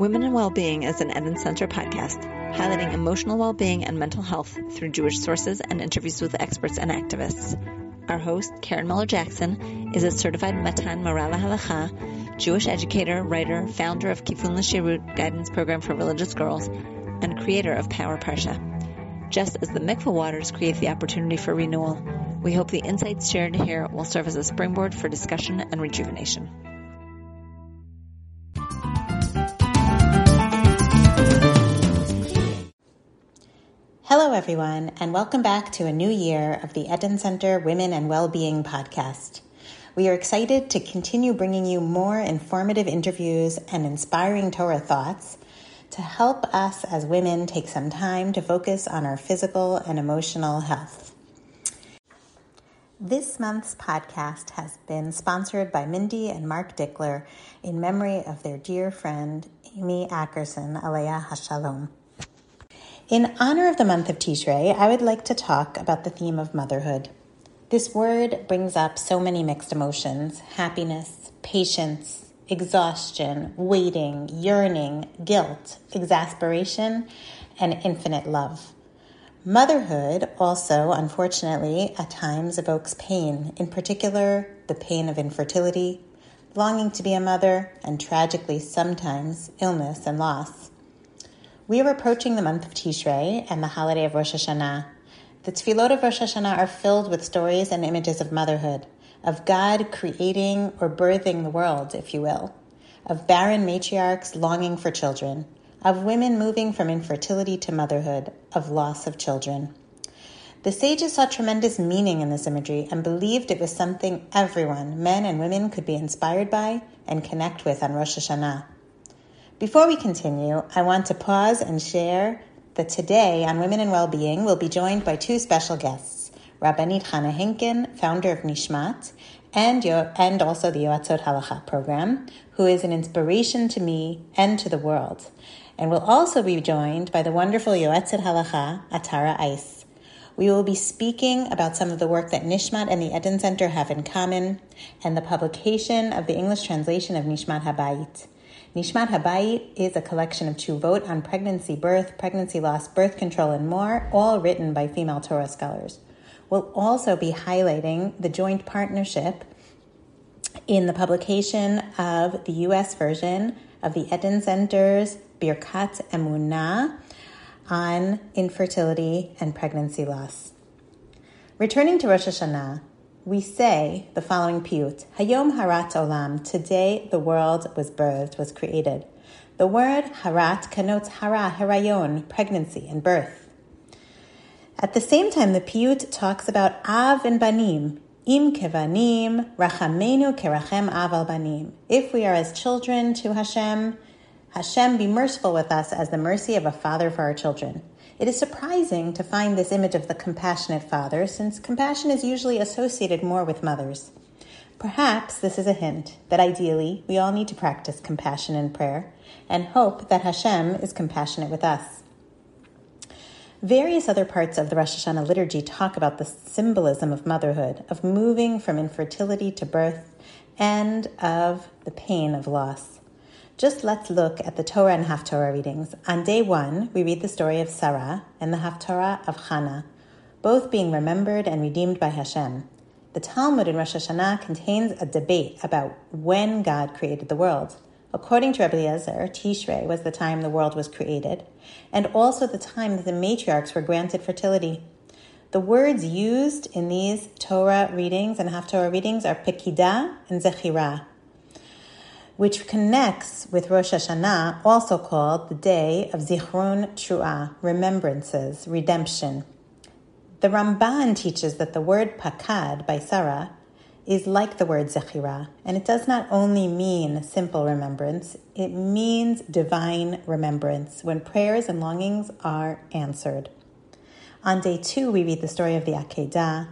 Women and Wellbeing is an Eden Center podcast highlighting emotional well-being and mental health through Jewish sources and interviews with experts and activists. Our host, Karen Miller Jackson, is a certified Matan Morala Halacha, Jewish educator, writer, founder of Kifun L'Shirut guidance program for religious girls, and creator of Power Parsha. Just as the mikveh waters create the opportunity for renewal, we hope the insights shared here will serve as a springboard for discussion and rejuvenation. Everyone, and welcome back to a new year of the Eden Center Women and Wellbeing podcast. We are excited to continue bringing you more informative interviews and inspiring Torah thoughts to help us as women take some time to focus on our physical and emotional health. This month's podcast has been sponsored by Mindy and Marc Dickler in memory of their dear friend Amy Ackerson, Aleha Hashalom. In honor of the month of Tishrei, I would like to talk about the theme of motherhood. This word brings up so many mixed emotions happiness, patience, exhaustion, waiting, yearning, guilt, exasperation, and infinite love. Motherhood also, unfortunately, at times evokes pain, in particular, the pain of infertility, longing to be a mother, and tragically, sometimes, illness and loss. We are approaching the month of Tishrei and the holiday of Rosh Hashanah. The tefillot of Rosh Hashanah are filled with stories and images of motherhood, of God creating or birthing the world, if you will, of barren matriarchs longing for children, of women moving from infertility to motherhood, of loss of children. The sages saw tremendous meaning in this imagery and believed it was something everyone, men and women, could be inspired by and connect with on Rosh Hashanah. Before we continue, I want to pause and share that today on Women and Wellbeing, we'll be joined by two special guests Rabbanit Chana Henkin, founder of Nishmat, and, and also the Yoatzot Halacha program, who is an inspiration to me and to the world. And we'll also be joined by the wonderful Yoatzot Halacha, Atara Eis. We will be speaking about some of the work that Nishmat and the Eden Center have in common and the publication of the English translation of Nishmat Habayit. Nishmat Habayit is a collection of tshuvot on pregnancy, birth, pregnancy loss, birth control, and more, all written by female Torah scholars. We'll also be highlighting the joint partnership in the publication of the U.S. version of the Eden Center's Birkat Emunah on infertility and pregnancy loss. Returning to Rosh Hashanah, we say the following piyut Hayom Harat Olam, today the world was birthed, was created. The word harat connotes hara, herayon, pregnancy and birth. At the same time, the piyut talks about av and banim, im kevanim, rachamenu kerachem av al banim. If we are as children to Hashem, Hashem be merciful with us as the mercy of a father for our children. It is surprising to find this image of the compassionate father, since compassion is usually associated more with mothers. Perhaps this is a hint that ideally we all need to practice compassion in prayer and hope that Hashem is compassionate with us. Various other parts of the Rosh Hashanah liturgy talk about the symbolism of motherhood, of moving from infertility to birth, and of the pain of loss. Just let's look at the Torah and Haftorah readings. On day one, we read the story of Sarah and the Haftorah of Hannah, both being remembered and redeemed by Hashem. The Talmud in Rosh Hashanah contains a debate about when God created the world. According to Rabbi Eliezer, Tishrei was the time the world was created, and also the time that the matriarchs were granted fertility. The words used in these Torah readings and Haftorah readings are Pekidah and Zechirah which connects with Rosh Hashanah, also called the day of Zichron Truah, remembrances, redemption. The Ramban teaches that the word pakad by Sarah is like the word Zechirah, and it does not only mean simple remembrance, it means divine remembrance when prayers and longings are answered. On day two, we read the story of the Akedah,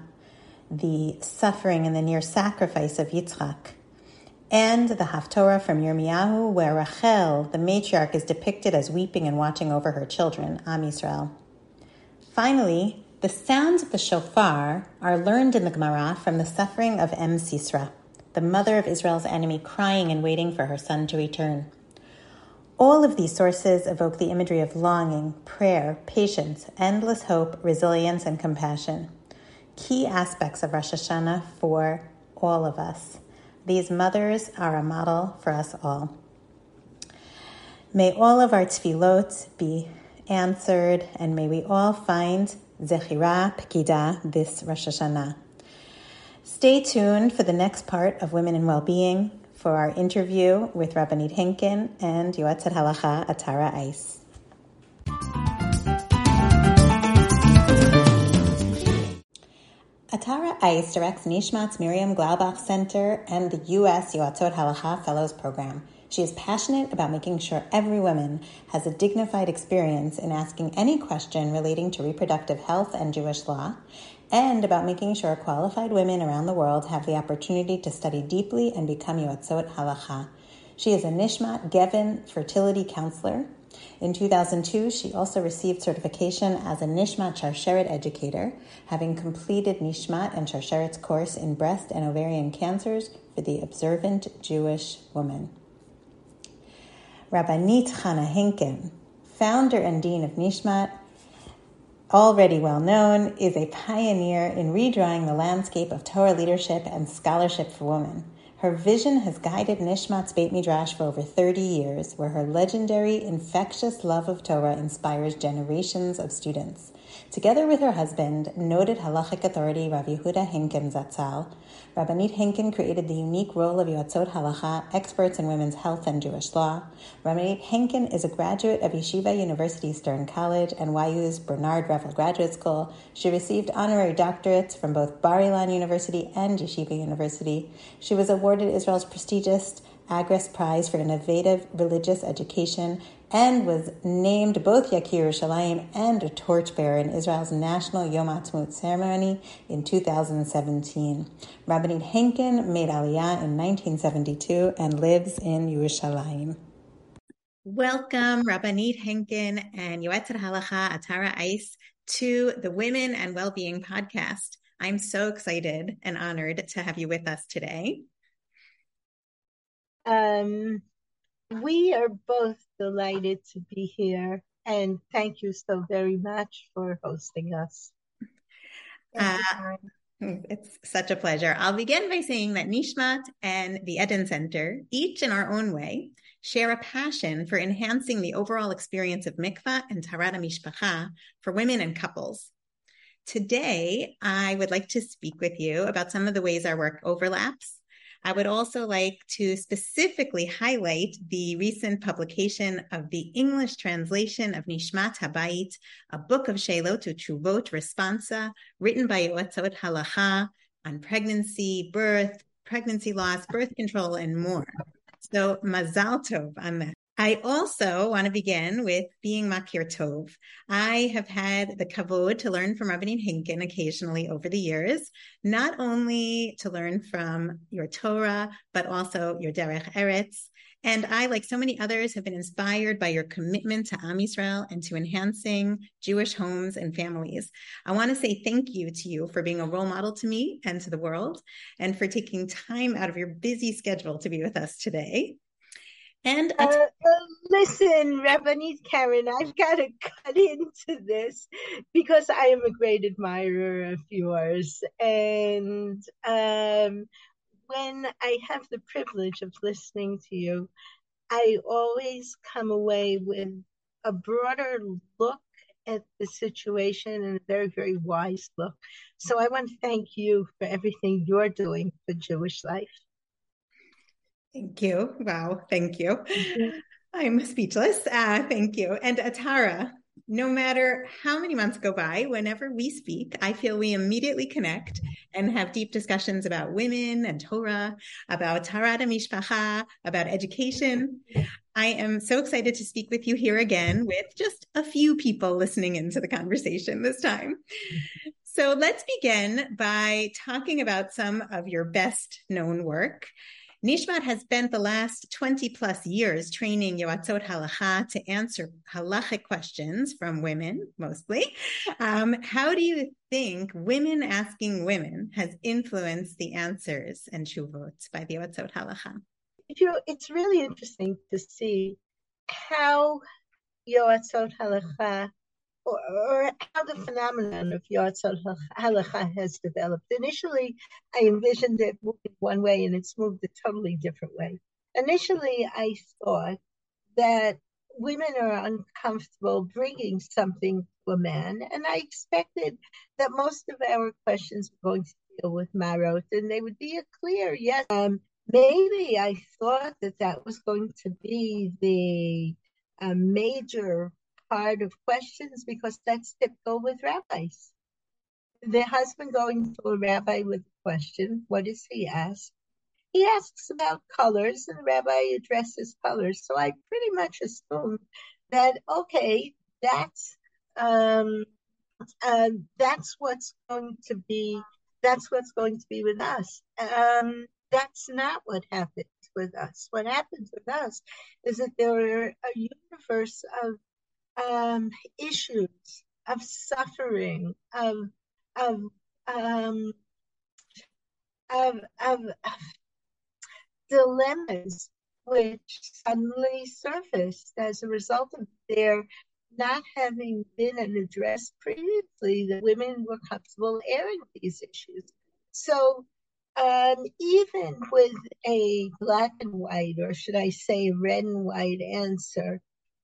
the suffering and the near sacrifice of Yitzchak and the Haftorah from Yirmiyahu, where Rachel, the matriarch, is depicted as weeping and watching over her children, Am Yisrael. Finally, the sounds of the shofar are learned in the Gemara from the suffering of Em Sisra, the mother of Israel's enemy, crying and waiting for her son to return. All of these sources evoke the imagery of longing, prayer, patience, endless hope, resilience, and compassion. Key aspects of Rosh Hashanah for all of us. These mothers are a model for us all. May all of our tefillot be answered, and may we all find Zechira Pekida this Rosh Hashanah. Stay tuned for the next part of Women in Wellbeing for our interview with Rabbanit Henkin and Yoetzet Halacha Atara Eis. Atara Eis directs Nishmat's Miriam Glaubach Center and the U.S. Yoatzot Halacha Fellows Program. She is passionate about making sure every woman has a dignified experience in asking any question relating to reproductive health and Jewish law, and about making sure qualified women around the world have the opportunity to study deeply and become Yoatzot Halacha. She is a Nishmat Gevin fertility counselor. In 2002, she also received certification as a Nishmat Sharsheret educator, having completed Nishmat and Sharsheret's course in breast and ovarian cancers for the observant Jewish woman. Rabbanit Chana Henkin, founder and dean of Nishmat, already well known, is a pioneer in redrawing the landscape of Torah leadership and scholarship for women. Her vision has guided Nishmat's Beit Midrash for over 30 years, where her legendary, infectious love of Torah inspires generations of students. Together with her husband, noted halachic authority Rav Yehuda Henkin Zatzal, Rabbanit Henkin created the unique role of Yoatzot Halacha, experts in women's health and Jewish law. Rabbanit Henkin is a graduate of Yeshiva University Stern College and YU's Bernard Revel Graduate School. She received honorary doctorates from both Bar Ilan University and Yeshiva University. She was awarded Israel's prestigious Agris Prize for Innovative Religious Education and was named both Yakir Yerushalayim and a torchbearer in Israel's National Yom Ha'atzmaut ceremony in 2017. Rabbanit Henkin made Aliyah in 1972 and lives in Yerushalayim. Welcome, Rabbanit Henkin and Yoetzet Halacha Atara Eis to the Women and Wellbeing podcast. I'm so excited and honored to have you with us today. Um, we are both delighted to be here, and thank you so very much for hosting us. Uh, it's such a pleasure. I'll begin by saying that Nishmat and the Eden Center, each in our own way, share a passion for enhancing the overall experience of mikvah and taharat mishpacha for women and couples. Today, I would like to speak with you about some of the ways our work overlaps I would also like to specifically highlight the recent publication of the English translation of Nishmat Habayit, a book of Shelot Utshuvot Responsa, written by Yoatzot Halacha on pregnancy, birth, pregnancy loss, birth control, and more. So mazal tov on that. I also want to begin with being Makir Tov. I have had the kavod to learn from Rabbanit Henkin occasionally over the years, not only to learn from your Torah, but also your Derech Eretz. And I, like so many others, have been inspired by your commitment to Am Yisrael and to enhancing Jewish homes and families. I want to say thank you to you for being a role model to me and to the world, and for taking time out of your busy schedule to be with us today. And uh, uh, listen, Rabbanit Karen, I've got to cut into this because I am a great admirer of yours. And um, when I have the privilege of listening to you, I always come away with a broader look at the situation and a very, very wise look. So I want to thank you for everything you're doing for Jewish life. Thank you. Wow. Thank you. Mm-hmm. I'm speechless. Uh, thank you. And Atara, no matter how many months go by, whenever we speak, I feel we immediately connect and have deep discussions about women and Torah, about Taharat Mishpacha, about education. I am so excited to speak with you here again with just a few people listening into the conversation this time. So let's begin by talking about some of your best known work. Nishmat has spent the last 20 plus years training Yoatzot Halacha to answer halachic questions from women, mostly. Um, how do you think women asking women has influenced the answers and shuvot by the Yoatzot Halacha? You know, it's really interesting to see how Yoatzot Halacha or, or, how the phenomenon of Yoatzot Halacha has developed. Initially, I envisioned it moving one way and it's moved a totally different way. Initially, I thought that women are uncomfortable bringing something to a man, and I expected that most of our questions were going to deal with marot, and they would be a clear yes. Um, maybe I thought that that was going to be the uh, major part of questions because that's typical with rabbis. The husband going to a rabbi with a question, what does he ask? He asks about colors, and the rabbi addresses colors. So I pretty much assume that okay, that's um, uh, that's what's going to be. That's what's going to be with us. Um, that's not what happens with us. What happens with us is that there are a universe of um, issues, of suffering, of of um, of, of, of dilemmas which suddenly surfaced as a result of their not having been addressed previously, that women were comfortable airing these issues. So um, even with a black and white, or should I say red and white answer,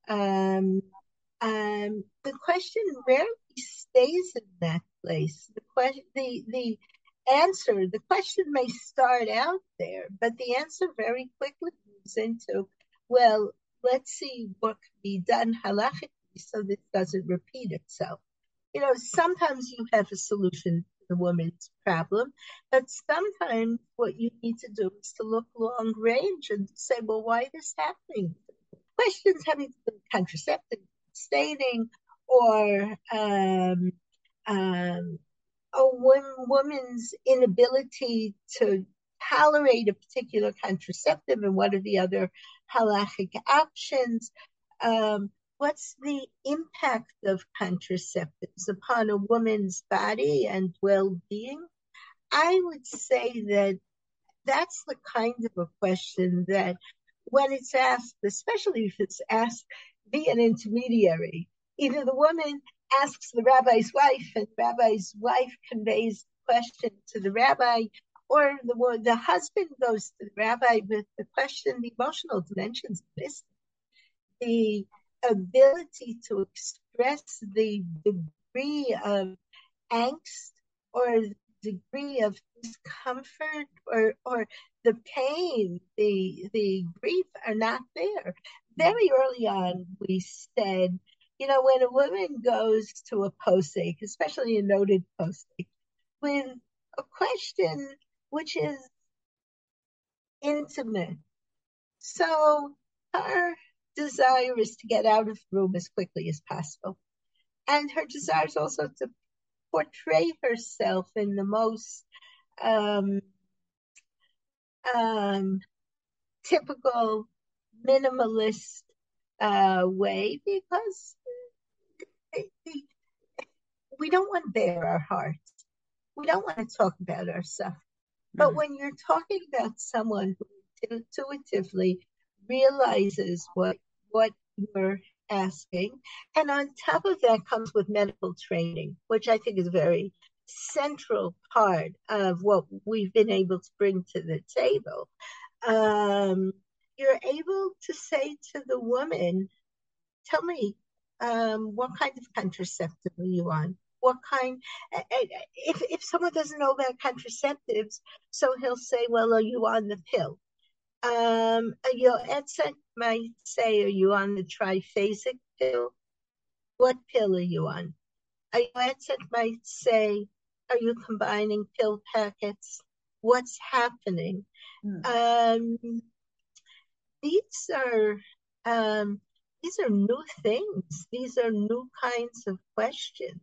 um, um, the question rarely stays in that place. The question, the the answer, the question may start out there, but the answer very quickly moves into, well, let's see what can be done halachically so this doesn't repeat itself. You know, sometimes you have a solution to the woman's problem, but sometimes what you need to do is to look long range and say, well, why is this happening? Questions having to do with contraceptive, stating, or um, um, a woman's inability to tolerate a particular contraceptive and what are the other halachic options. Um, what's the impact of contraceptives upon a woman's body and well-being? I would say that that's the kind of a question that when it's asked, especially if it's asked via an intermediary, either the woman asks the rabbi's wife, and the rabbi's wife conveys the question to the rabbi, or the the husband goes to the rabbi with the question, the emotional dimensions of this, the ability to express the degree of angst or degree of discomfort or or the pain, the the grief are not there. Very early on, we said you know, when a woman goes to a posek, especially a noted posek, with a question which is intimate, so her desire is to get out of the room as quickly as possible. And her desire is also to portray herself in the most um, um, typical minimalist uh, way because we don't want to bare our hearts. We don't want to talk about ourselves. But mm-hmm. when you're talking about someone who intuitively realizes what what you're asking, and on top of that comes with medical training, which I think is a very central part of what we've been able to bring to the table. Um, you're able to say to the woman, "Tell me, um, what kind of contraceptive are you on? What kind? If if someone doesn't know about contraceptives, so he'll say, "Well, are you on the pill?" Um, your yoetzet might say, "Are you on the triphasic pill?" What pill are you on? Your yoetzet might say, "Are you combining pill packets?" What's happening? Hmm. Um, these are um, these are new things. These are new kinds of questions.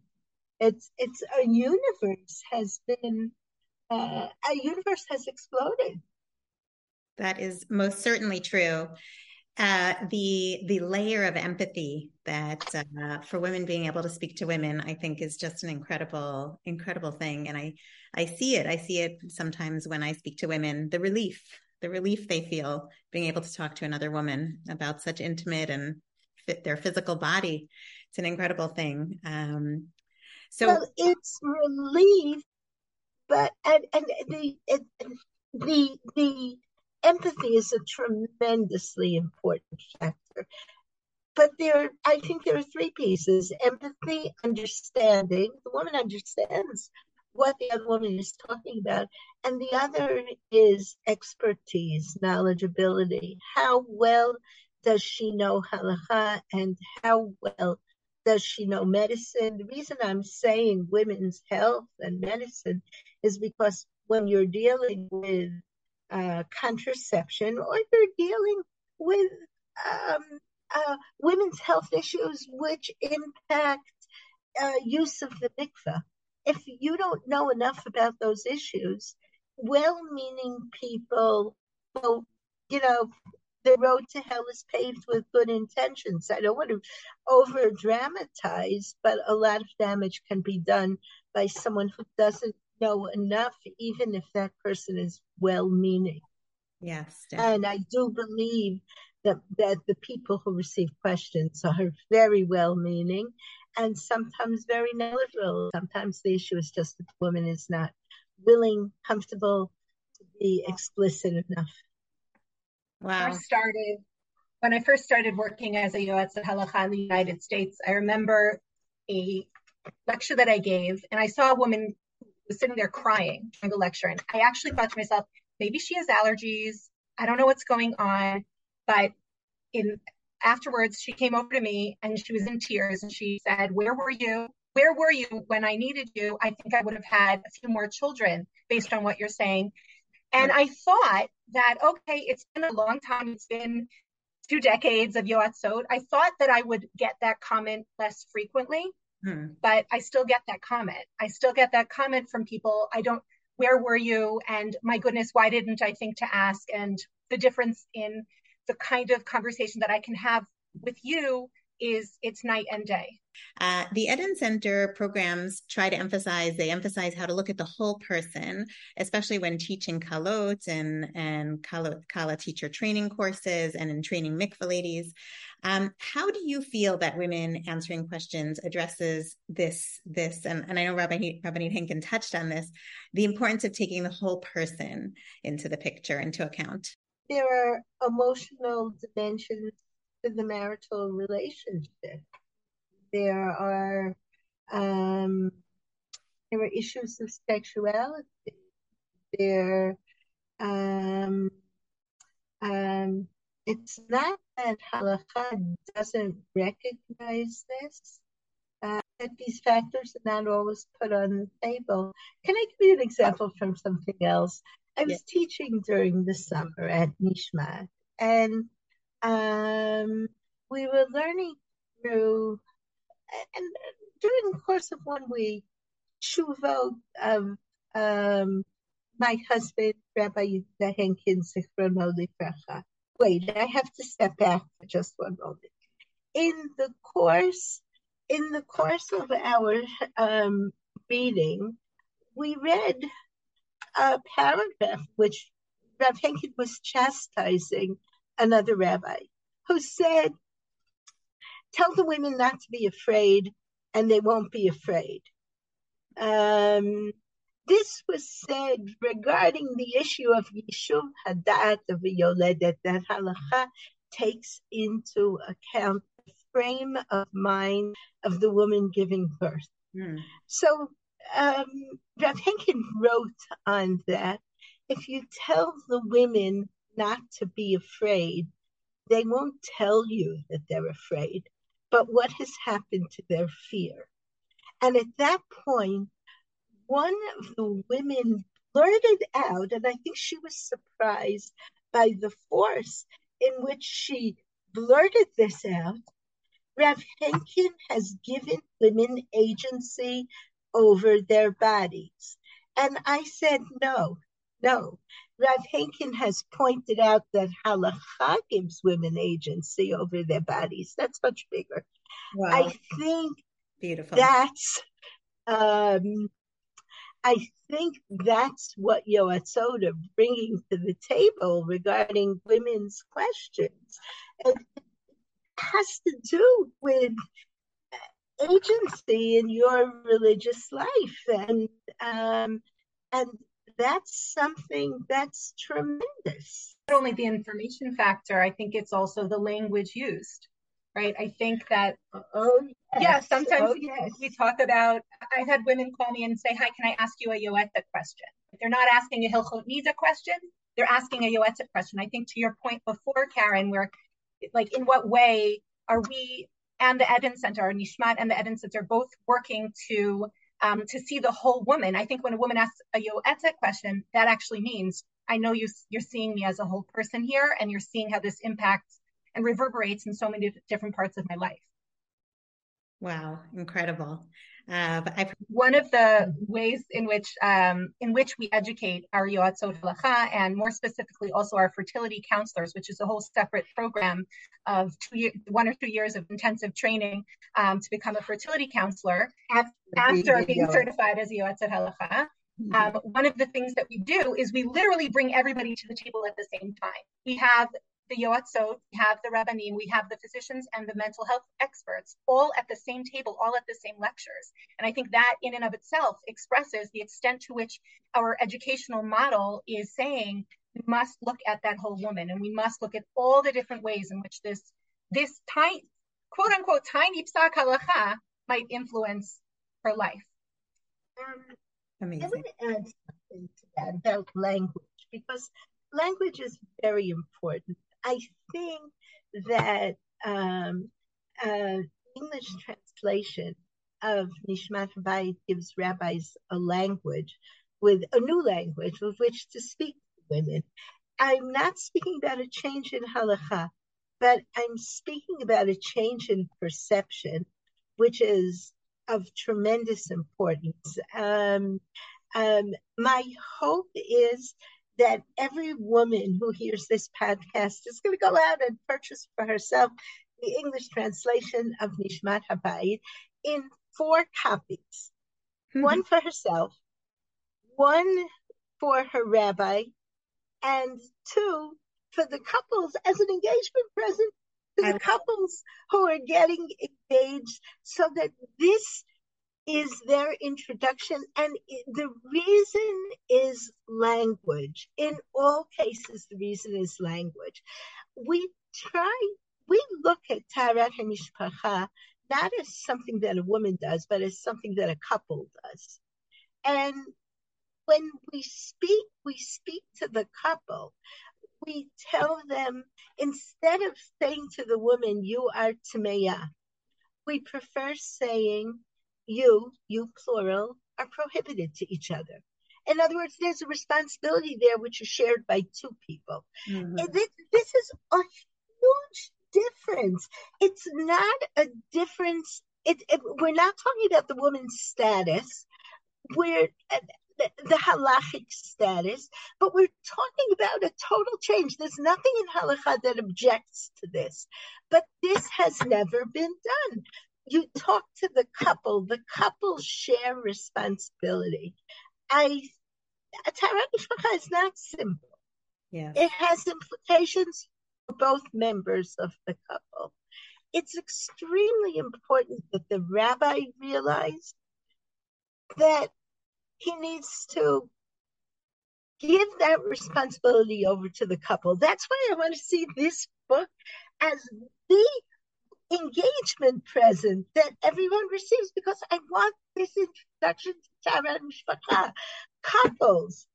It's it's a universe has been uh, a universe has exploded. That is most certainly true. Uh, the the layer of empathy that uh, for women being able to speak to women, I think, is just an incredible incredible thing, and I I see it. I see it sometimes when I speak to women. The relief, the relief they feel being able to talk to another woman about such intimate and fit their physical body. It's an incredible thing. Um, so well, it's relief, but and and the the the empathy is a tremendously important factor. But there, I think there are three pieces: empathy, understanding. The woman understands what the other woman is talking about, and the other is expertise, knowledgeability. How well does she know halacha, and how well does she know medicine? The reason I'm saying women's health and medicine is because when you're dealing with uh, contraception or you're dealing with um, uh, women's health issues which impact uh, use of the mikveh, if you don't know enough about those issues, well-meaning people will, you know, the road to hell is paved with good intentions. I don't want to over dramatize, but a lot of damage can be done by someone who doesn't know enough, even if that person is well meaning. Yes. Definitely. And I do believe that, that the people who receive questions are very well meaning and sometimes very knowledgeable. Sometimes the issue is just that the woman is not willing, comfortable to be explicit enough. Wow. I started when I first started working as a Yoetz Halacha in the United States. I remember a lecture that I gave, and I saw a woman who was sitting there crying during the lecture, and I actually thought to myself, maybe she has allergies. I don't know what's going on, but in afterwards, she came over to me and she was in tears, and she said, "Where were you? Where were you when I needed you? I think I would have had a few more children based on what you're saying." And I thought that, okay, it's been a long time. It's been two decades of Yoatzot. I thought that I would get that comment less frequently, hmm. but I still get that comment. I still get that comment from people. I don't, where were you? And my goodness, why didn't I think to ask? And the difference in the kind of conversation that I can have with you is it's night and day. Uh, the Eden Center programs try to emphasize, they emphasize how to look at the whole person, especially when teaching kalot and, and kala, kala teacher training courses and in training mikvah ladies. Um, how do you feel that women answering questions addresses this, this, and, and I know Rabbi, Rabbi touched on this, the importance of taking the whole person into the picture, into account? There are emotional dimensions to the marital relationship there are um, there are issues of sexuality. There, um, um, it's not that halakha doesn't recognize this. Uh, that these factors are not always put on the table. Can I give you an example from something else? I was teaching during the summer at Nishmat, and um, we were learning through and during the course of one week, Shuvot of um, my husband, Rabbi Yehuda Henkin, Zichrono Libracha. Wait, I have to step back for just one moment. In the course, in the course of our um, meeting, we read paragraph which Rav Henkin was chastising another rabbi who said tell the women not to be afraid, and they won't be afraid. Um, this was said regarding the issue of Yishuv Hadat of Yoledet, that halacha takes into account the frame of mind of the woman giving birth. Hmm. So um, Rav Henkin wrote on that, if you tell the women not to be afraid, they won't tell you that they're afraid but what has happened to their fear. And at that point, one of the women blurted out, and I think she was surprised by the force in which she blurted this out. Rav Henkin has given women agency over their bodies. And I said, no, no. Rav Henkin has pointed out that halacha gives women agency over their bodies. That's much bigger. Wow. I think beautiful. That's um, I think that's what Yoatzot are bringing to the table regarding women's questions. And how has to do with agency in your religious life. And um, and that's something that's tremendous. Not only the information factor i think it's also the language used right? I think that oh yes. yeah sometimes oh, yes. we talk about i've had women call me and say hi can i ask you a yoetzet question? They're not asking a hilchot nida question. They're asking a yoetzet question. I think to your point before karen where like in what way are we and the Eden Center, Nishmat and the Eden Center, both working to um, to see the whole woman. I think when a woman asks a yoetzet question, that actually means I know you you're seeing me as a whole person here, and you're seeing how this impacts and reverberates in so many different parts of my life. Wow, incredible. Uh, but One of the ways in which um, in which we educate our yoatzot halacha and more specifically also our fertility counselors, which is a whole separate program of two year, one or two years of intensive training um, to become a fertility counselor after, after being certified as a yoatzot halacha. Mm-hmm. Um, one of the things that we do is we literally bring everybody to the table at the same time. We have the Yoatzot, we have the Rabbanim, we have the physicians and the mental health experts all at the same table, all at the same lectures. And I think that in and of itself expresses the extent to which our educational model is saying we must look at that whole woman and we must look at all the different ways in which this this tiny quote unquote tiny psak halacha might influence her life. Um, Amazing. I want to add something to that about language because language is very important. I think that um, uh, English translation of Nishmat Habayit gives rabbis a language with a new language with which to speak to women. I'm not speaking about a change in halacha, but I'm speaking about a change in perception, which is of tremendous importance. Um, um, my hope is that every woman who hears this podcast is going to go out and purchase for herself the English translation of Nishmat Habayit in four copies mm-hmm. one for herself, one for her rabbi, and two for the couples as an engagement present to the couples who are getting engaged so that this is their introduction, and the reason is language. In all cases, the reason is language. We try, we look at Taharat HaMishpacha not as something that a woman does, but as something that a couple does. And when we speak, we speak to the couple. We tell them, instead of saying to the woman, you are Tameya, we prefer saying, you, you plural, are prohibited to each other. In other words, there's a responsibility there which is shared by two people. Mm-hmm. This, this is a huge difference. It's not a difference. It, it, we're not talking about the woman's status. We're uh, the, the halachic status, but we're talking about a total change. There's nothing in halacha that objects to this, but this has never been done you talk to the couple, the couple share responsibility. I Mishpacha is not simple. Yeah. It has implications for both members of the couple. It's extremely important that the rabbi realize that he needs to give that responsibility over to the couple. That's why I want to see this book as the engagement present that everyone receives because I want this introduction to Taharat Mishpacha. Couples,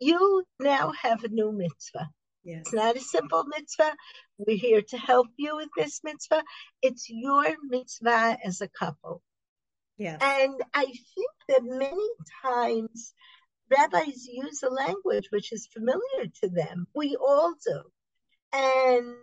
you now have a new mitzvah. Yes. It's not a simple mitzvah. We're here to help you with this mitzvah. It's your mitzvah as a couple. Yeah. And I think that many times rabbis use a language which is familiar to them. We all do. And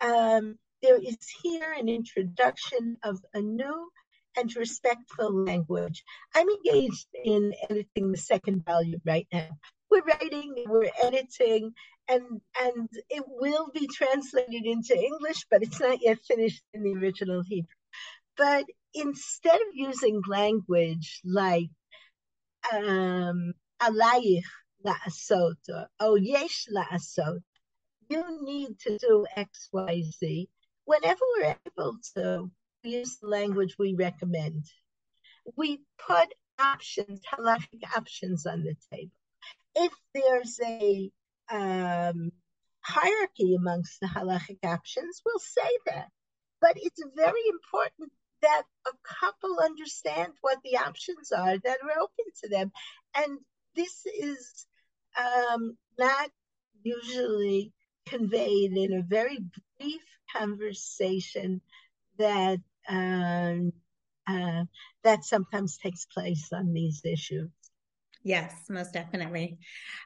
um, there is here an introduction of a new and respectful language. I'm engaged in editing the second volume right now. We're writing, we're editing, and and it will be translated into English, but it's not yet finished in the original Hebrew. But instead of using language like um, alayich la'asot or oh yesh la'asot, you need to do X, Y, Z whenever we're able to use the language we recommend, we put options, halachic options on the table. If there's a um, hierarchy amongst the halachic options, we'll say that. But it's very important that a couple understand what the options are that are open to them. And this is um, not usually conveyed in a very brief conversation that um, uh, that sometimes takes place on these issues. Yes, most definitely.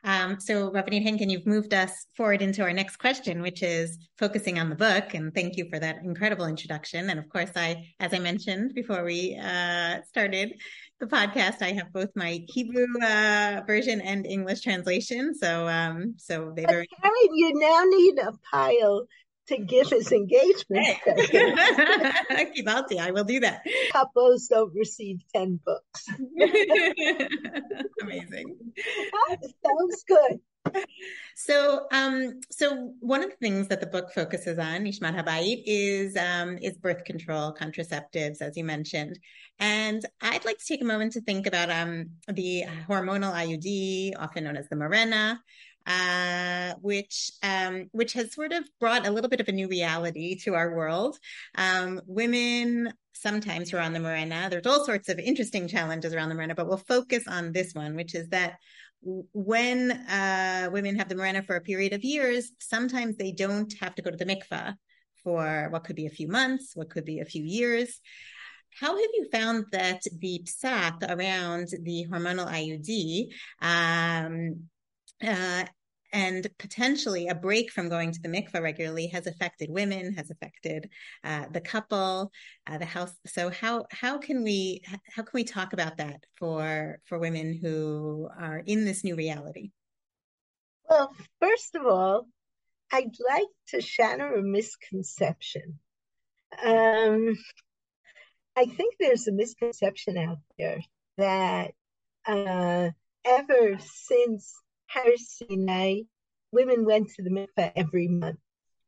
Um, so, Rabbanit Henkin, you've moved us forward into our next question, which is focusing on the book. And thank you for that incredible introduction. And of course, I, as I mentioned before we uh, started the podcast, I have both my Hebrew uh, version and English translation. So, um, so they very. Karen, you now need a pile to give his engagement Kibalti, I will do that. Couples don't receive 10 books. Amazing. sounds good. So, um, so one of the things that the book focuses on, Nishmat Habayit, is um, is birth control, contraceptives, as you mentioned, and I'd like to take a moment to think about um, the hormonal IUD, often known as the Mirena, uh, which um, which has sort of brought a little bit of a new reality to our world. Um, women sometimes who are on the Mirena, there's all sorts of interesting challenges around the Mirena, but we'll focus on this one, which is that when uh, women have the Mirena for a period of years, sometimes they don't have to go to the mikvah for what could be a few months, what could be a few years. How have you found that the psak around the hormonal IUD um, uh, and potentially a break from going to the mikvah regularly has affected women, has affected uh, the couple, uh, the house. So how how can we how can we talk about that for for women who are in this new reality? Well, first of all, I'd like to shatter a misconception. Um, I think there's a misconception out there that uh, ever since Har Sinai, women went to the mikveh every month.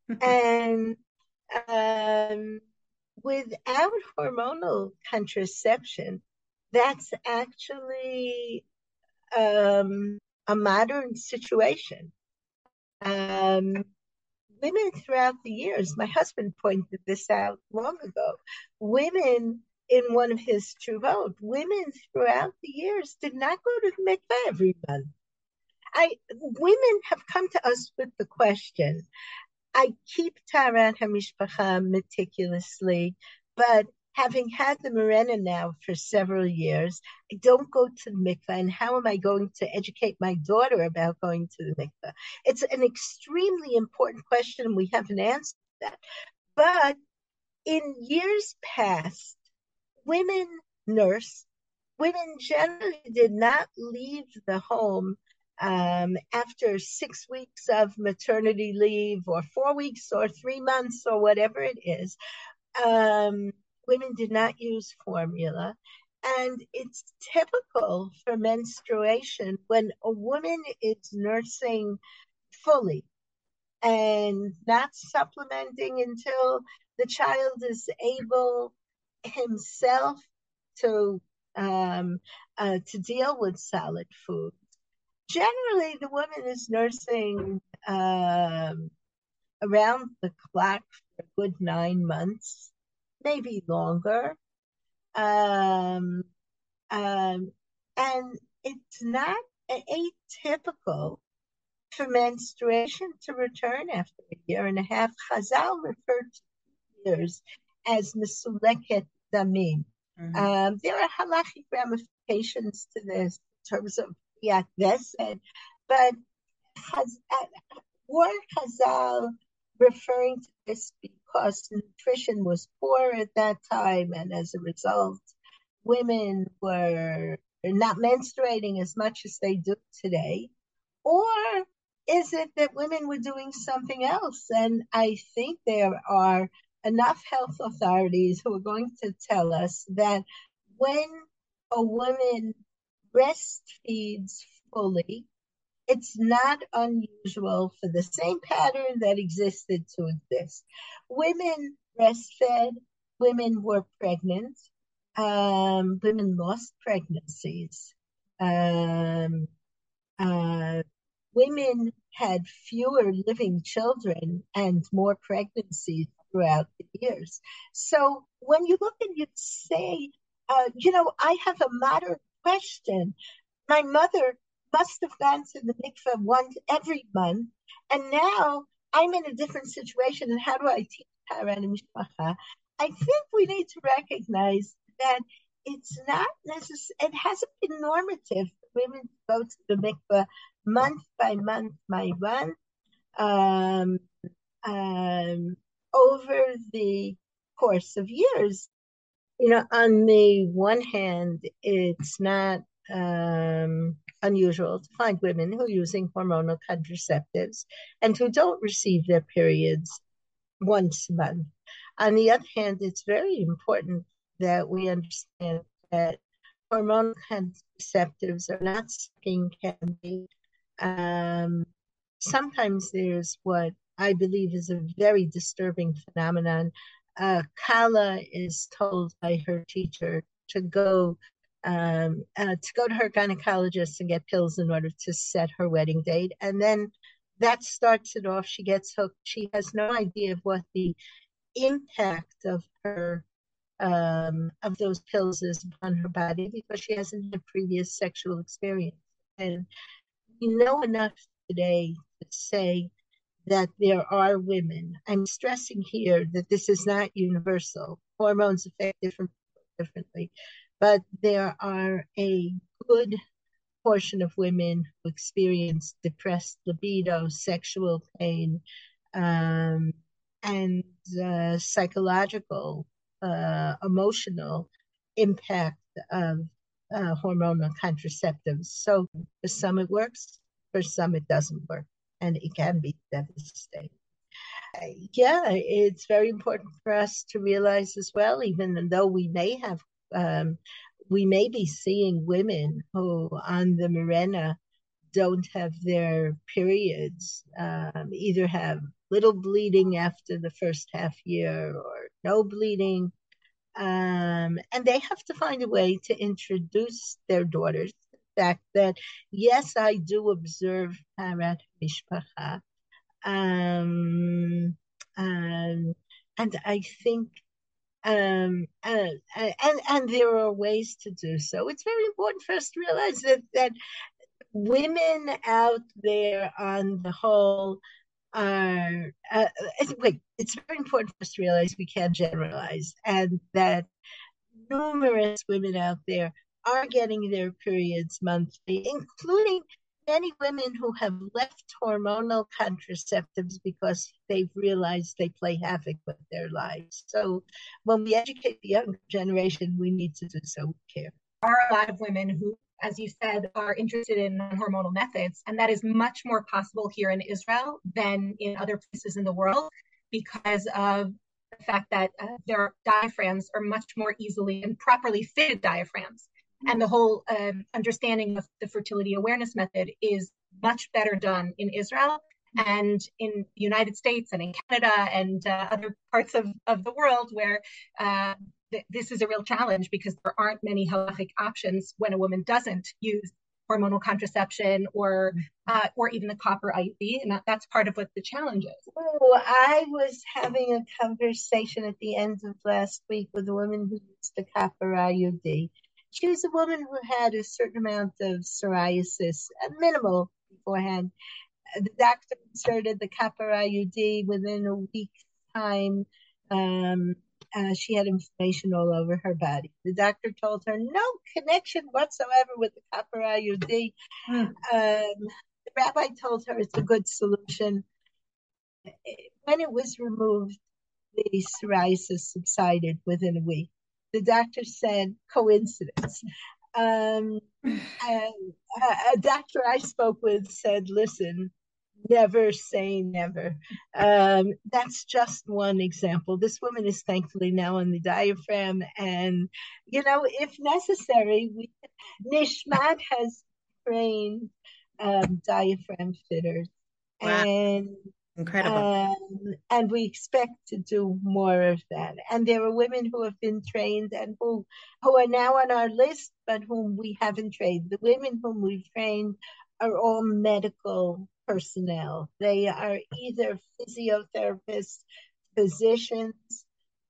and um, without hormonal contraception, that's actually um, a modern situation. Um, women throughout the years, my husband pointed this out long ago, women in one of his tshuvot, women throughout the years did not go to the mikveh every month. I women have come to us with the question. I keep Taharat Hamishpacha meticulously, but having had the Mirena now for several years, I don't go to the mikveh. And how am I going to educate my daughter about going to the mikveh? It's an extremely important question, and we haven't answered that. But in years past, women nurse, women generally did not leave the home um, after six weeks of maternity leave or four weeks or three months or whatever it is, um, women did not use formula. And it's typical for menstruation when a woman is nursing fully and not supplementing until the child is able himself to um, uh, to deal with solid food generally the woman is nursing um, around the clock for a good nine months, maybe longer. Um, um, and it's not atypical for menstruation to return after a year and a half. Chazal referred to years as mesuleket damim. Mm-hmm. Um, there are halachic ramifications to this in terms of Vesed, but has, were Chazal referring to this because nutrition was poor at that time, and as a result, women were not menstruating as much as they do today? Or is it that women were doing something else? And I think there are enough health authorities who are going to tell us that when a woman breastfeeds fully, it's not unusual for the same pattern that existed to exist. Women breastfed, women were pregnant, um, women lost pregnancies, um, uh, women had fewer living children and more pregnancies throughout the years. So when you look and you say, uh, you know, I have a modern question. My mother must have gone to the mikveh once every month, and now I'm in a different situation. And how do I teach Taharat Mishpacha? I think we need to recognize that it's not necessary. It hasn't been normative for women to go to the mikveh month by month by month um, um, over the course of years. You know, on the one hand, it's not um, unusual to find women who are using hormonal contraceptives and who don't receive their periods once a month. On the other hand, it's very important that we understand that hormonal contraceptives are not sucking candy. Um, sometimes there's what I believe is a very disturbing phenomenon. Uh, Kala is told by her teacher to go um, uh, to go to her gynecologist and get pills in order to set her wedding date, and then that starts it off. She gets hooked. She has no idea of what the impact of her um, of those pills is upon her body because she hasn't had previous sexual experience. And we know enough today to say that there are women. I'm stressing here that this is not universal. Hormones affect different differently, but there are a good portion of women who experience depressed libido, sexual pain, um, and uh, psychological, uh, emotional impact of uh, hormonal contraceptives. So for some it works, for some it doesn't work, and it can be devastating. Yeah, it's very important for us to realize as well, even though we may have, um, we may be seeing women who on the Mirena don't have their periods, um, either have little bleeding after the first half year or no bleeding. Um, and they have to find a way to introduce their daughters fact that, yes, I do observe Taharat Mishpacha. Um, um, and I think um, uh, and and there are ways to do so. It's very important for us to realize that that women out there on the whole are uh, wait it's very important for us to realize we can't generalize and that numerous women out there are getting their periods monthly including many women who have left hormonal contraceptives because they've realized they play havoc with their lives so when we educate the younger generation we need to do so with care there are a lot of women who as you said, are interested in hormonal methods. And that is much more possible here in Israel than in other places in the world because of the fact that uh, their diaphragms are much more easily and properly fitted diaphragms. And the whole um, understanding of the fertility awareness method is much better done in Israel and in the United States and in Canada and uh, other parts of, of the world where uh, th- this is a real challenge because there aren't many halachic options when a woman doesn't use hormonal contraception or uh, or even the copper IUD, and that, that's part of what the challenge is. I was having a conversation at the end of last week with a woman who used the copper IUD. She was a woman who had a certain amount of psoriasis, minimal beforehand. The doctor inserted the copper IUD within a week's time. Um, uh, she had inflammation all over her body. The doctor told her no connection whatsoever with the copper IUD. Mm. Um, the rabbi told her it's a good solution. When it was removed, the psoriasis subsided within a week. The doctor said coincidence. Um, a, a doctor I spoke with said, listen, never say never. Um, that's just one example. This woman is thankfully now on the diaphragm, and you know, if necessary, we, Nishmat has trained um, diaphragm fitters, wow. and Incredible. Um, and we expect to do more of that. And there are women who have been trained and who, who are now on our list, but whom we haven't trained. The women whom we've trained are all medical personnel. They are either physiotherapists, physicians,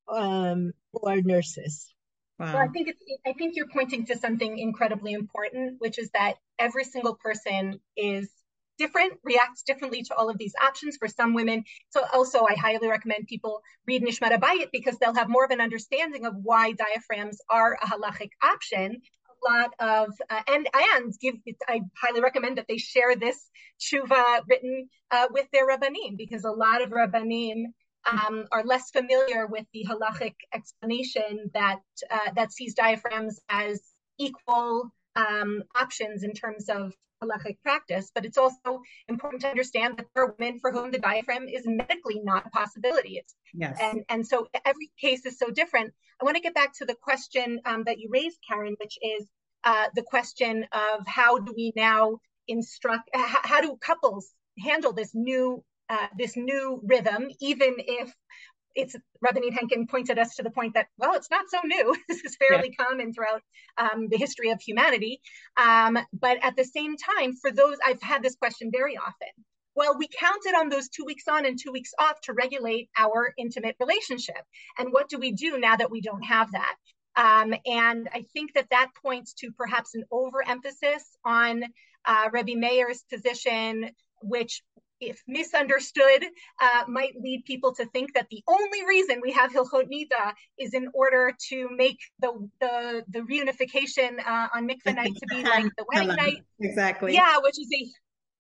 um, or nurses. Wow. Well, I think it's, I think you're pointing to something incredibly important, which is that every single person is different, reacts differently to all of these options for some women. So also I highly recommend people read Nishmat HaBayit because they'll have more of an understanding of why diaphragms are a halachic option. A lot of, uh, and, and give, I highly recommend that they share this tshuva written uh, with their rabbanim because a lot of rabbanim um, are less familiar with the halachic explanation that uh, that sees diaphragms as equal um, options in terms of halachic practice. But it's also important to understand that there are women for whom the diaphragm is medically not a possibility. It's, yes. And and so every case is so different. I want to get back to the question um, that you raised, Karen, which is uh, the question of how do we now instruct? How, how do couples handle this new uh, this new rhythm, even if it's Rabbanit Henkin pointed us to the point that, well, it's not so new. this is fairly yeah. common throughout um, the history of humanity. Um, but at the same time, for those, I've had this question very often. Well, we counted on those two weeks on and two weeks off to regulate our intimate relationship. And what do we do now that we don't have that? Um, and I think that that points to perhaps an overemphasis on uh, Rebbe Meir's position, which if misunderstood, uh, might lead people to think that the only reason we have Hilchot Nida is in order to make the the, the reunification uh, on mikveh night to be like the wedding night. Exactly. Yeah, which is a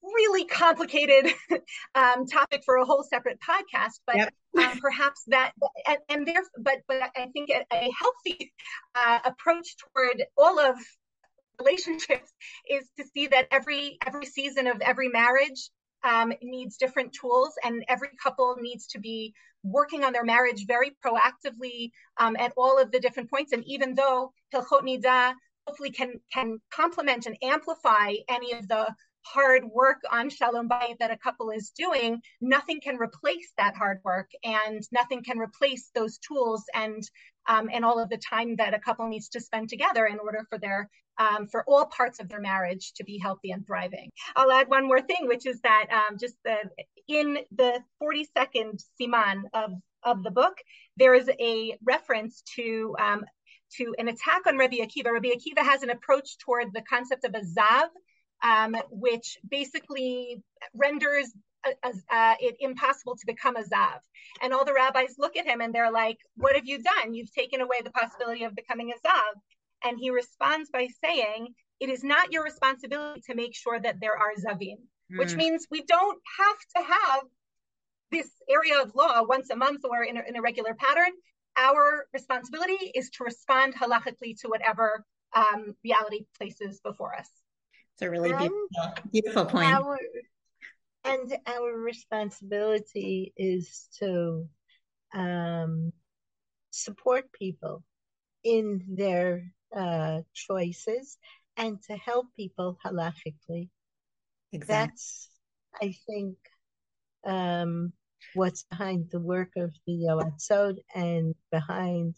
really complicated um, topic for a whole separate podcast. But yep. um, perhaps that and, and there, but but I think a, a healthy uh, approach toward all of relationships is to see that every every season of every marriage um, needs different tools, and every couple needs to be working on their marriage very proactively um, at all of the different points. And even though Hilchot Nida hopefully can can complement and amplify any of the hard work on Shalom Bayit that a couple is doing, nothing can replace that hard work, and nothing can replace those tools and um, and all of the time that a couple needs to spend together in order for their um, for all parts of their marriage to be healthy and thriving. I'll add one more thing, which is that um, just the, in the 42nd siman of, of the book, there is a reference to um, to an attack on Rabbi Akiva. Rabbi Akiva has an approach toward the concept of a zav, um, which basically renders uh, it impossible to become a zav. And all the rabbis look at him and they're like, "What have you done? You've taken away the possibility of becoming a zav." And he responds by saying, it is not your responsibility to make sure that there are zavim, mm. which means we don't have to have this area of law once a month or in a, in a regular pattern. Our responsibility is to respond halachically to whatever um, reality places before us. It's a really beautiful, beautiful point. Our, and our responsibility is to um, support people in their uh, choices and to help people halachically. Exactly. That's, I think, um, what's behind the work of the Yoatzot and behind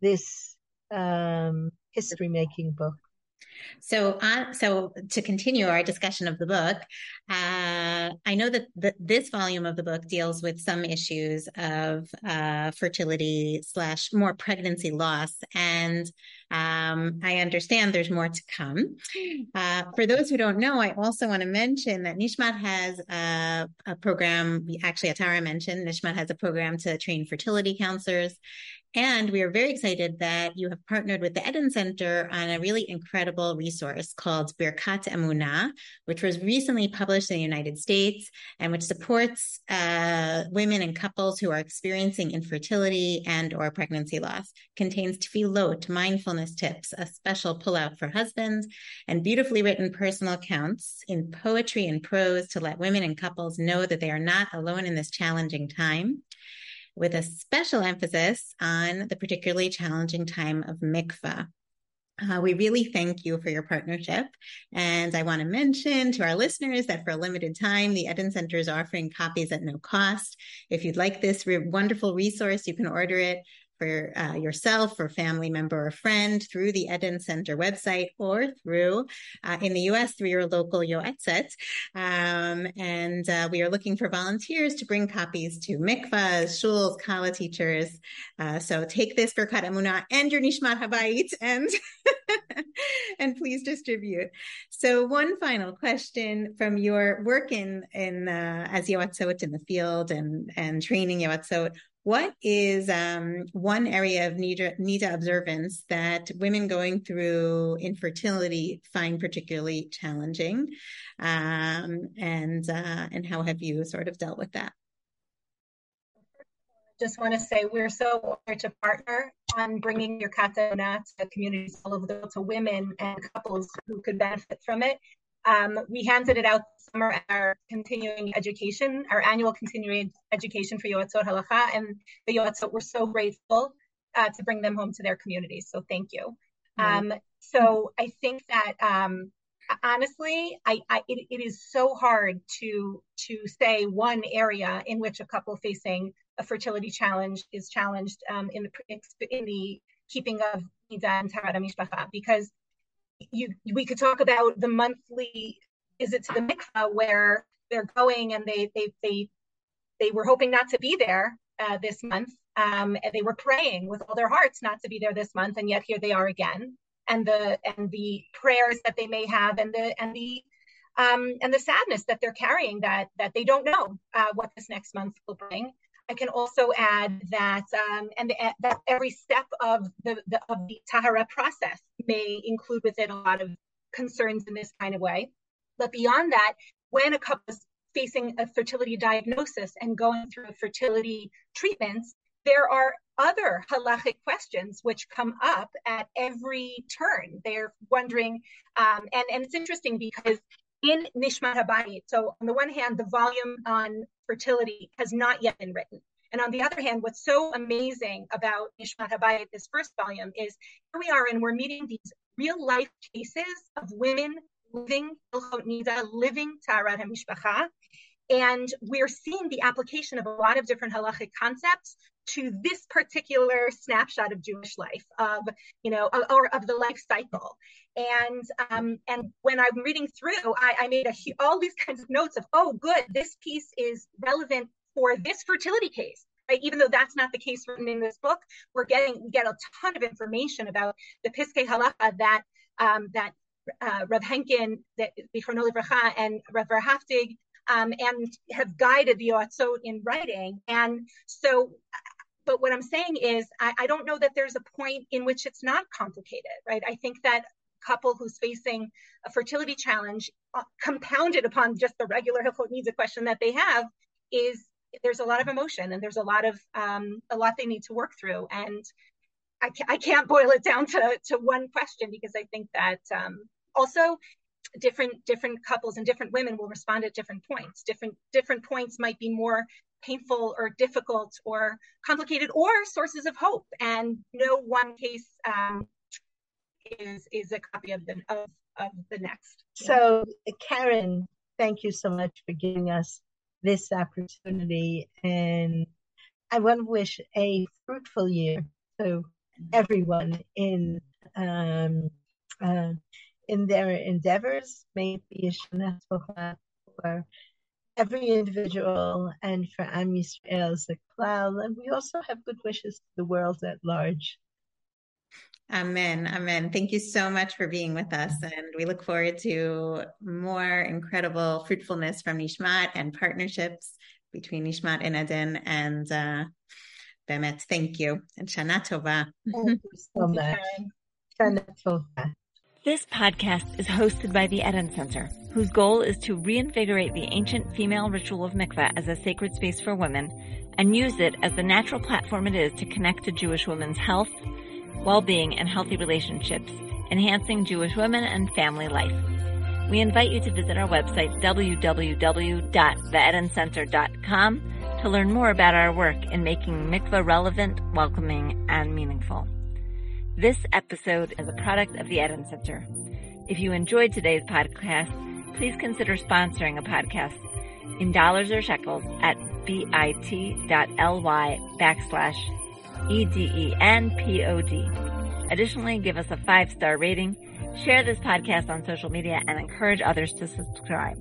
this um, history making book. So, uh, so to continue our discussion of the book, uh, I know that the, this volume of the book deals with some issues of uh, fertility slash more pregnancy loss, and um, I understand there's more to come. Uh, for those who don't know, I also want to mention that Nishmat has a, a program. Actually, Atara mentioned Nishmat has a program to train fertility counselors, and we are very excited that you have partnered with the Eden Center on a really incredible resource called Birkat Emunah, which was recently published in the United States and which supports uh, women and couples who are experiencing infertility and or pregnancy loss. Contains tefillot, mindfulness tips, a special pullout for husbands, and beautifully written personal accounts in poetry and prose to let women and couples know that they are not alone in this challenging time with a special emphasis on the particularly challenging time of mikvah. Uh, we really thank you for your partnership. And I want to mention to our listeners that for a limited time, the Eden Center is offering copies at no cost. If you'd like this re- wonderful resource, you can order it for uh, yourself or family member or friend through the Eden Center website or through, uh, in the US, through your local Yoetzet. Um, and uh, we are looking for volunteers to bring copies to mikvahs, shuls, kala teachers. Uh, so take this Birkat Emunah and your Nishmat Habayit and, and please distribute. So one final question from your work in, in uh, as Yoatzot in the field and, and training Yoatzot what is um, one area of Niddah, Niddah observance that women going through infertility find particularly challenging, um, and uh, and how have you sort of dealt with that? Just want to say we're so honored to partner on bringing Birkat Emunah to communities all over the world to women and couples who could benefit from it. Um, we handed it out summer at our continuing education, our annual continuing education for Yoatzot Halacha, and the Yoatzot were so grateful uh, to bring them home to their communities. So thank you. Um, so I think that um, honestly, I, I it, it is so hard to to say one area in which a couple facing a fertility challenge is challenged um, in the in the keeping of Niddah and Taharat Mishpacha because you we could talk about the monthly visit to the mikvah where they're going and they they they they were hoping not to be there uh, this month um, and they were praying with all their hearts not to be there this month and yet here they are again. And the and the prayers that they may have and the and the um, and the sadness that they're carrying that that they don't know uh, what this next month will bring I can also add that um, and the, that every step of the, the of the tahara process may include within a lot of concerns in this kind of way. But beyond that, when a couple is facing a fertility diagnosis and going through fertility treatments, there are other halachic questions which come up at every turn. They're wondering, um, and, and it's interesting because in Nishmat Habayit, so on the one hand, the volume on fertility has not yet been written. And on the other hand, what's so amazing about Nishmat Habayit, this first volume, is here we are and we're meeting these real life cases of women living Niddah, living Taharat HaMishpacha. And we're seeing the application of a lot of different halachic concepts to this particular snapshot of Jewish life, of you know, or of the life cycle. And um, and when I'm reading through, I, I made a, all these kinds of notes of, oh, good, this piece is relevant for this fertility case. Right? Even though that's not the case written in this book, we're getting we get a ton of information about the Piskei Halacha that um, that uh, Rav Henkin, that and Rav Warhaftig um, and have guided the Yoatzot in writing. And so, but what I'm saying is, I, I, don't know that there's a point in which it's not complicated, right? I think that couple who's facing a fertility challenge, uh, compounded upon just the regular Hilchot Niddah question that they have, is there's a lot of emotion and there's a lot of um, a lot they need to work through. And I, ca- I can't boil it down to, to one question because I think that um, also different different couples and different women will respond at different points. Different different points might be more painful or difficult or complicated or sources of hope. And no one case um, is is a copy of the of, of the next. So karen thank you so much for giving us this opportunity. And i want to wish a fruitful year to everyone in um, uh, in their endeavors. May be for every individual and for Am Yisrael as a klal. And we also have good wishes to the world at large. Amen. Amen. Thank you so much for being with us. And we look forward to more incredible fruitfulness from Nishmat and partnerships between Nishmat and Eden. And uh, Bemet, thank you. And Shana Tova. Thank you so much. Shana Tova. This podcast is hosted by the Eden Center, whose goal is to reinvigorate the ancient female ritual of mikveh as a sacred space for women and use it as the natural platform it is to connect to Jewish women's health, well-being, and healthy relationships, enhancing Jewish women and family life. We invite you to visit our website, www.theedencenter.com, to learn more about our work in making mikveh relevant, welcoming, and meaningful. This episode is a product of the Eden Center. If you enjoyed today's podcast, please consider sponsoring a podcast in dollars or shekels at bit.ly backslash E-D-E-N-P-O-D. Additionally, give us a five-star rating, share this podcast on social media, and encourage others to subscribe.